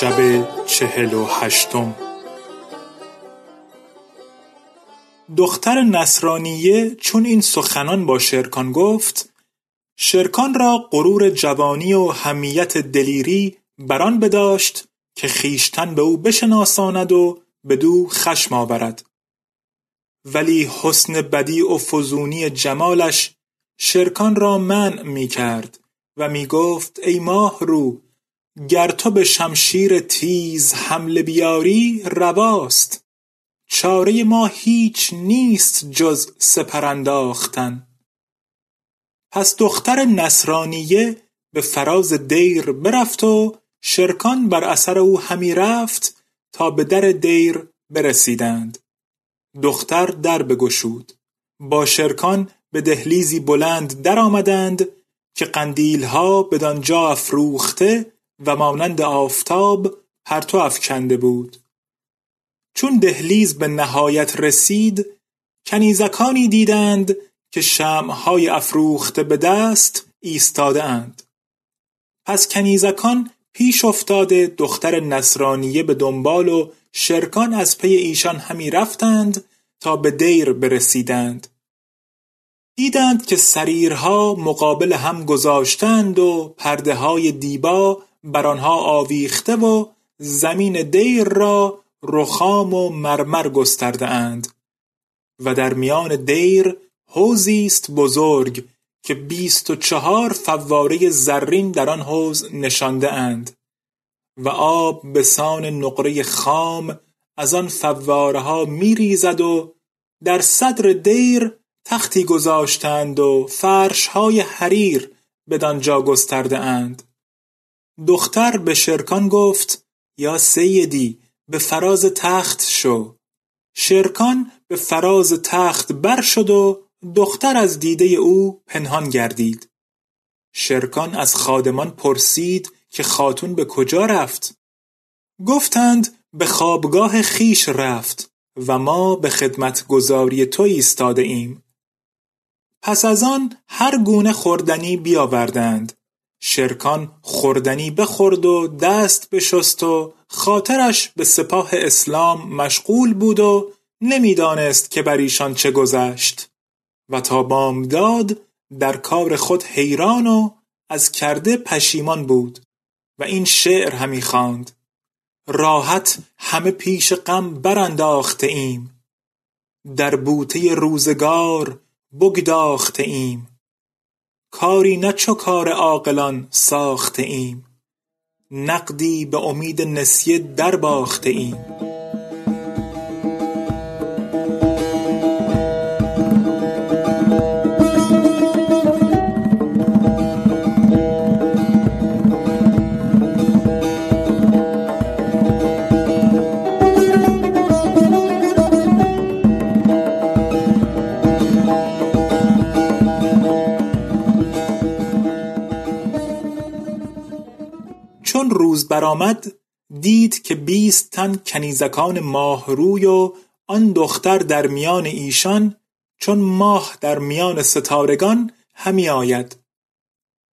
شب چهل و هشتم. دختر نصرانیه چون این سخنان با شرکان گفت شرکان را غرور جوانی و همیت دلیری بران بداشت که خیشتن به او بشناساند و بدو خشم آورد. ولی حسن بدی و فزونی جمالش شرکان را منع می کرد و می گفت ای ماه رو گر تو به شمشیر تیز حمله بیاری رواست. چاره ما هیچ نیست جز سپر انداختن پس دختر نصرانیه به فراز دیر برفت و شرکان بر اثر او همی رفت تا به در دیر برسیدند. دختر در بگشود. با شرکان به دهلیزی بلند در آمدند که قندیلها بدانجا افروخته و مانند آفتاب پرتو افکنده بود چون دهلیز به نهایت رسید کنیزکانی دیدند که شمعهای افروخته به دست ایستاده اند. پس کنیزکان پیش افتاده دختر نصرانیه به دنبال و شرکان از پی ایشان همی رفتند تا به دیر برسیدند. دیدند که سریرها مقابل هم گذاشتند و پرده های دیبا بر آنها آویخته و زمین دیر را رخام و مرمر گسترده اند. و در میان دیر حوزی است بزرگ که بیست و چهار فواره زرین در آن حوز نشانده اند. و آب به سان نقره خام از آن فواره ها می ریزد و در صدر دیر تختی گذاشتند و فرش های حریر بدانجا گسترده اند. دختر به شرکان گفت یا سیدی به فراز تخت شو. شرکان به فراز تخت بر شد و دختر از دیده او پنهان گردید. شرکان از خادمان پرسید که خاتون به کجا رفت. گفتند به خوابگاه خیش رفت و ما به خدمت گذاری تو ایستاده ایم. پس از آن هر گونه خوردنی بیاوردند. شرکان خوردنی بخورد و دست بشست و خاطرش به سپاه اسلام مشغول بود و نمی‌دانست که بر ایشان چه گذشت. و تا بامداد در کار خود حیران و از کرده پشیمان بود و این شعر همی خواند. راحت همه پیش غم برانداخته ایم. در بوته روزگار بگداخته ایم. کاری نه چو کار عاقلان ساخته ایم. نقدی به امید نسیه باخته ایم. چون روز برآمد دید که بیست تن کنیزکان ماهروی و آن دختر در میان ایشان چون ماه در میان ستارگان همی آید.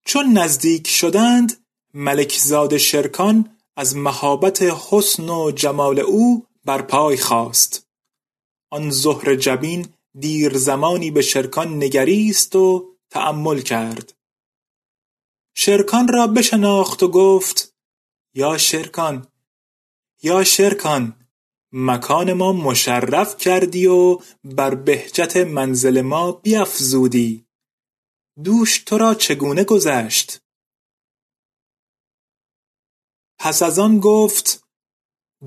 چون نزدیک شدند ملکزاد شرکان از مهابت حسن و جمال او بر پای خواست. آن زهر جبین دیر زمانی به شرکان نگریست و تأمل کرد. شرکان را بشناخت و گفت یا شرکان یا شرکان مکان ما مشرف کردی و بر بهجت منزل ما بیفزودی. دوش تو را چگونه گذشت؟ پس از آن گفت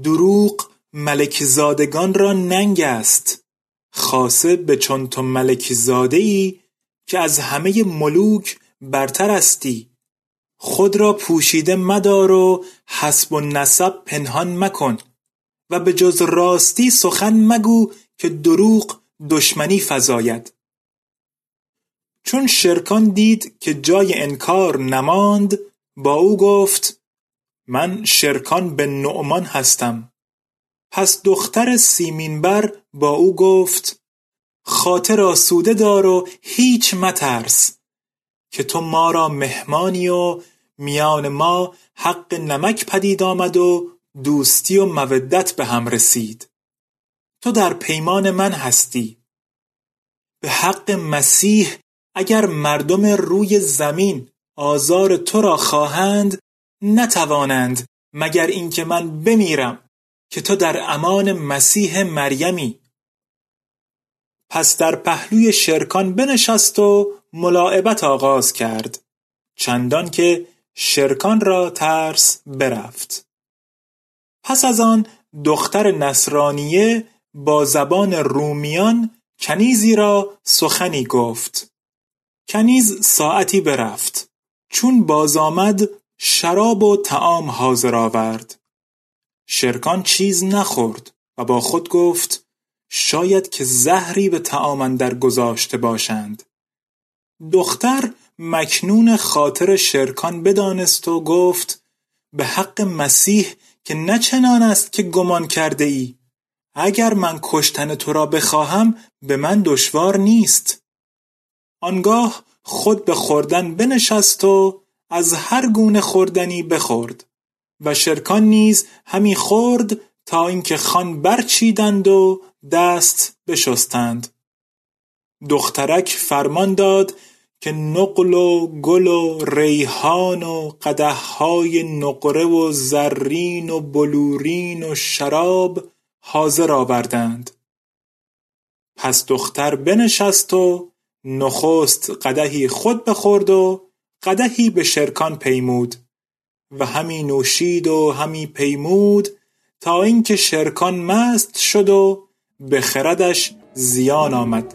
دروغ ملک زادگان را ننگ است. خاصه به چون تو ملک زاده ای که از همه ملوک برتر استی. خود را پوشیده مدار و حسب و نسب پنهان مکن و به جز راستی سخن مگو که دروغ دشمنی فزاید. چون شرکان دید که جای انکار نماند با او گفت من شرکان به نعمان هستم. پس دختر سیمینبر با او گفت خاطر آسوده دار و هیچ مترس که تو ما را مهمانی و میان ما حق نمک پدید آمد و دوستی و مودت به هم رسید. تو در پیمان من هستی. به حق مسیح اگر مردم روی زمین آزار تو را خواهند نتوانند مگر اینکه من بمیرم که تو در امان مسیح مریمی. پس در پهلوی شرکان بنشست و ملاعبت آغاز کرد. چندان که شرکان را ترس برفت. پس از آن دختر نصرانیه با زبان رومیان کنیزی را سخنی گفت. کنیز ساعتی برفت. چون باز آمد شراب و تعام حاضر آورد. شرکان چیز نخورد و با خود گفت شاید که زهری به تعام در گذاشته باشند. دختر مکنون خاطر شرکان بدانست و گفت به حق مسیح که نه چنان است که گمان کرده ای اگر من کشتن تو را بخواهم به من دشوار نیست. آنگاه خود به خوردن بنشست و از هر گونه خوردنی بخورد و شرکان نیز همی خورد تا اینکه خان برچیدند و دست بشستند. دخترک فرمان داد که نقل و گل و ریحان و قدحهای نقره و زرین و بلورین و شراب حاضر آوردند. پس دختر بنشست و نخست قدحی خود بخورد و قدحی به شرکان پیمود و همی نوشید و همی پیمود تا اینکه شرکان مست شد و به خردش زیان آمد.